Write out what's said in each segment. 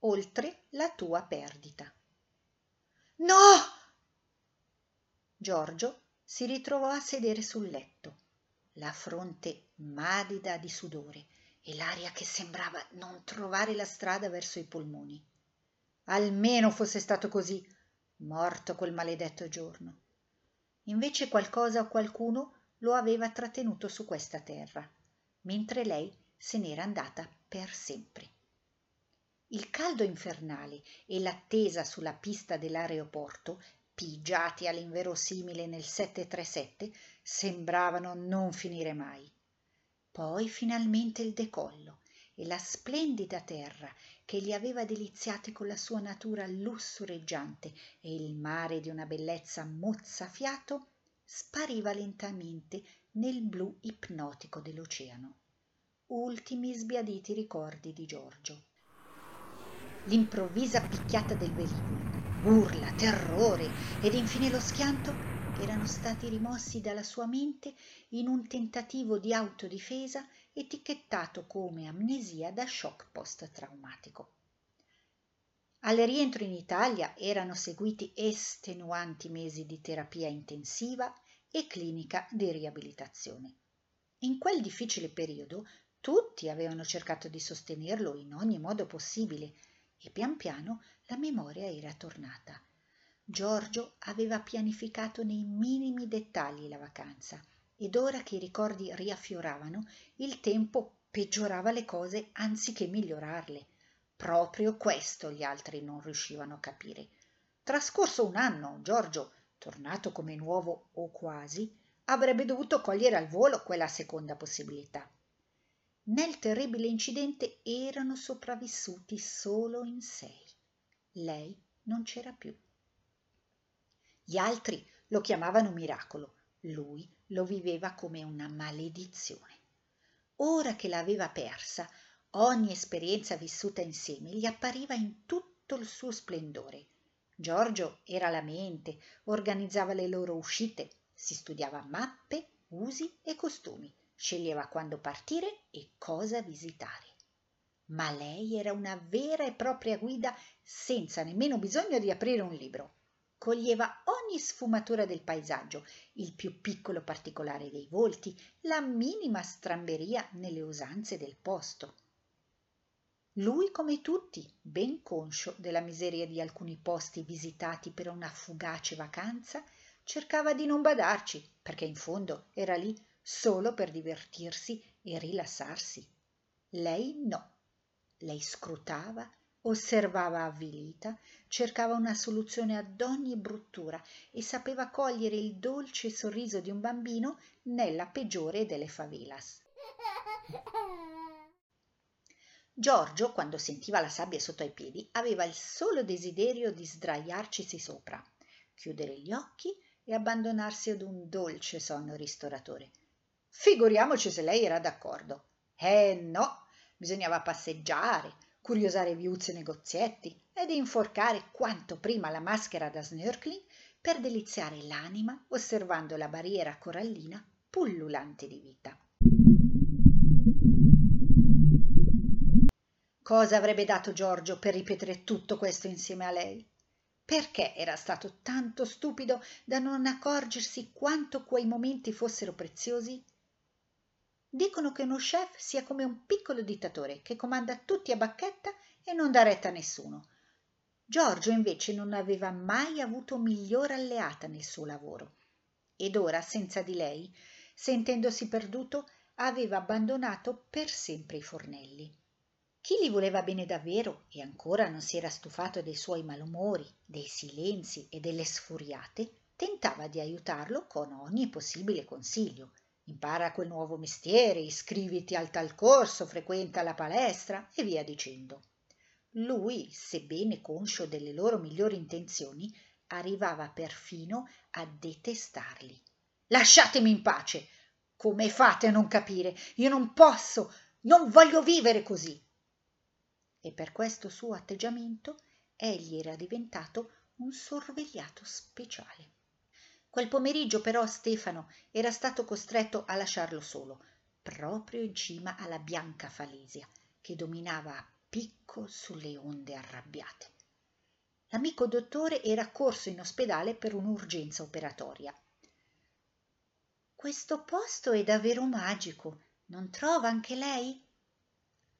oltre la tua perdita. No! Giorgio si ritrovò a sedere sul letto, la fronte madida di sudore e l'aria che sembrava non trovare la strada verso i polmoni. Almeno fosse stato così, morto quel maledetto giorno. Invece qualcosa o qualcuno lo aveva trattenuto su questa terra, mentre lei se n'era andata per sempre. Il caldo infernale e l'attesa sulla pista dell'aeroporto, pigiati all'inverosimile nel 737, sembravano non finire mai. Poi finalmente il decollo e la splendida terra che li aveva deliziati con la sua natura lussureggiante e il mare di una bellezza mozzafiato spariva lentamente nel blu ipnotico dell'oceano. Ultimi sbiaditi ricordi di Giorgio. L'improvvisa picchiata del velivolo, urla, terrore ed infine lo schianto erano stati rimossi dalla sua mente in un tentativo di autodifesa etichettato come amnesia da shock post-traumatico. Al rientro in Italia erano seguiti estenuanti mesi di terapia intensiva e clinica di riabilitazione. In quel difficile periodo tutti avevano cercato di sostenerlo in ogni modo possibile e pian piano la memoria era tornata. Giorgio aveva pianificato nei minimi dettagli la vacanza ed ora che i ricordi riaffioravano, il tempo peggiorava le cose anziché migliorarle Proprio questo gli altri non riuscivano a capire. Trascorso un anno, Giorgio, tornato come nuovo o quasi, avrebbe dovuto cogliere al volo quella seconda possibilità. Nel terribile incidente erano sopravvissuti solo in sei. Lei non c'era più. Gli altri lo chiamavano miracolo, lui lo viveva come una maledizione. Ora che l'aveva persa, Ogni esperienza vissuta insieme gli appariva in tutto il suo splendore. Giorgio era la mente, organizzava le loro uscite, si studiava mappe, usi e costumi, sceglieva quando partire e cosa visitare. Ma lei era una vera e propria guida senza nemmeno bisogno di aprire un libro. Coglieva ogni sfumatura del paesaggio, il più piccolo particolare dei volti, la minima stramberia nelle usanze del posto. Lui come tutti, ben conscio della miseria di alcuni posti visitati per una fugace vacanza, cercava di non badarci, perché in fondo era lì solo per divertirsi e rilassarsi. Lei no. Lei scrutava, osservava avvilita, cercava una soluzione ad ogni bruttura e sapeva cogliere il dolce sorriso di un bambino nella peggiore delle favelas. Giorgio, quando sentiva la sabbia sotto ai piedi, aveva il solo desiderio di sdraiarcisi sopra, chiudere gli occhi e abbandonarsi ad un dolce sonno ristoratore. Figuriamoci se lei era d'accordo. Eh no, bisognava passeggiare, curiosare viuzzi e negozietti ed inforcare quanto prima la maschera da snorkeling per deliziare l'anima osservando la barriera corallina pullulante di vita. Cosa avrebbe dato Giorgio per ripetere tutto questo insieme a lei? Perché era stato tanto stupido da non accorgersi quanto quei momenti fossero preziosi? Dicono che uno chef sia come un piccolo dittatore che comanda tutti a bacchetta e non dà retta a nessuno. Giorgio invece non aveva mai avuto migliore alleata nel suo lavoro ed ora, senza di lei, sentendosi perduto, aveva abbandonato per sempre i fornelli. Chi gli voleva bene davvero e ancora non si era stufato dei suoi malumori, dei silenzi e delle sfuriate, tentava di aiutarlo con ogni possibile consiglio. Impara quel nuovo mestiere, iscriviti al tal corso, frequenta la palestra e via dicendo. Lui, sebbene conscio delle loro migliori intenzioni, arrivava perfino a detestarli. Lasciatemi in pace! Come fate a non capire? Io non posso, non voglio vivere così e per questo suo atteggiamento egli era diventato un sorvegliato speciale. Quel pomeriggio però Stefano era stato costretto a lasciarlo solo, proprio in cima alla bianca falesia, che dominava picco sulle onde arrabbiate. L'amico dottore era corso in ospedale per un'urgenza operatoria. Questo posto è davvero magico, non trova anche lei?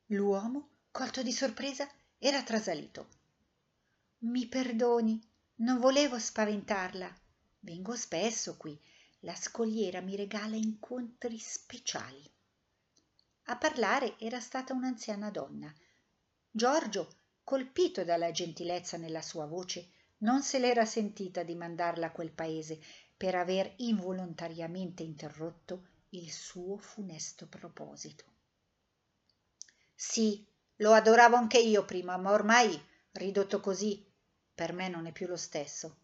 L'uomo, colto di sorpresa, era trasalito. Mi perdoni, non volevo spaventarla. Vengo spesso qui. La scogliera mi regala incontri speciali. A parlare era stata un'anziana donna. Giorgio, colpito dalla gentilezza nella sua voce, non se l'era sentita di mandarla a quel paese per aver involontariamente interrotto il suo funesto proposito. Sì, lo adoravo anche io prima, ma ormai, ridotto così, per me non è più lo stesso.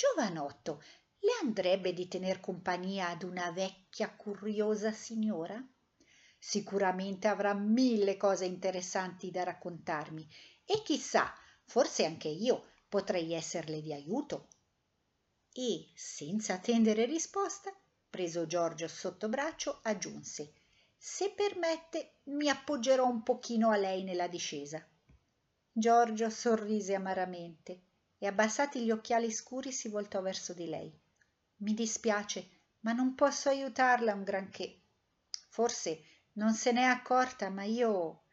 Giovanotto, le andrebbe di tener compagnia ad una vecchia curiosa signora? Sicuramente avrà mille cose interessanti da raccontarmi e chissà, forse anche io potrei esserle di aiuto. E, senza attendere risposta, preso Giorgio sotto braccio, aggiunse Se permette, mi appoggerò un pochino a lei nella discesa. Giorgio sorrise amaramente e abbassati gli occhiali scuri si voltò verso di lei. Mi dispiace, ma non posso aiutarla un granché. Forse non se n'è accorta, ma io.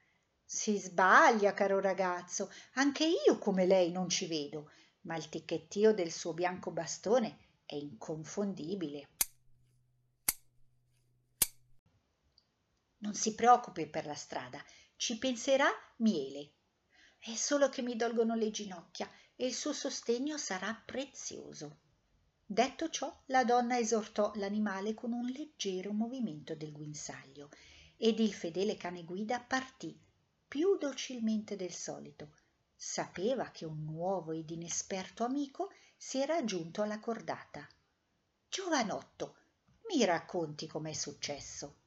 Si sbaglia, caro ragazzo. Anche io come lei non ci vedo, ma il ticchettio del suo bianco bastone è inconfondibile. Non si preoccupi per la strada, ci penserà miele. È solo che mi dolgono le ginocchia e il suo sostegno sarà prezioso. Detto ciò, la donna esortò l'animale con un leggero movimento del guinzaglio ed il fedele cane guida partì più docilmente del solito. Sapeva che un nuovo ed inesperto amico si era giunto alla cordata. Giovanotto, mi racconti com'è successo?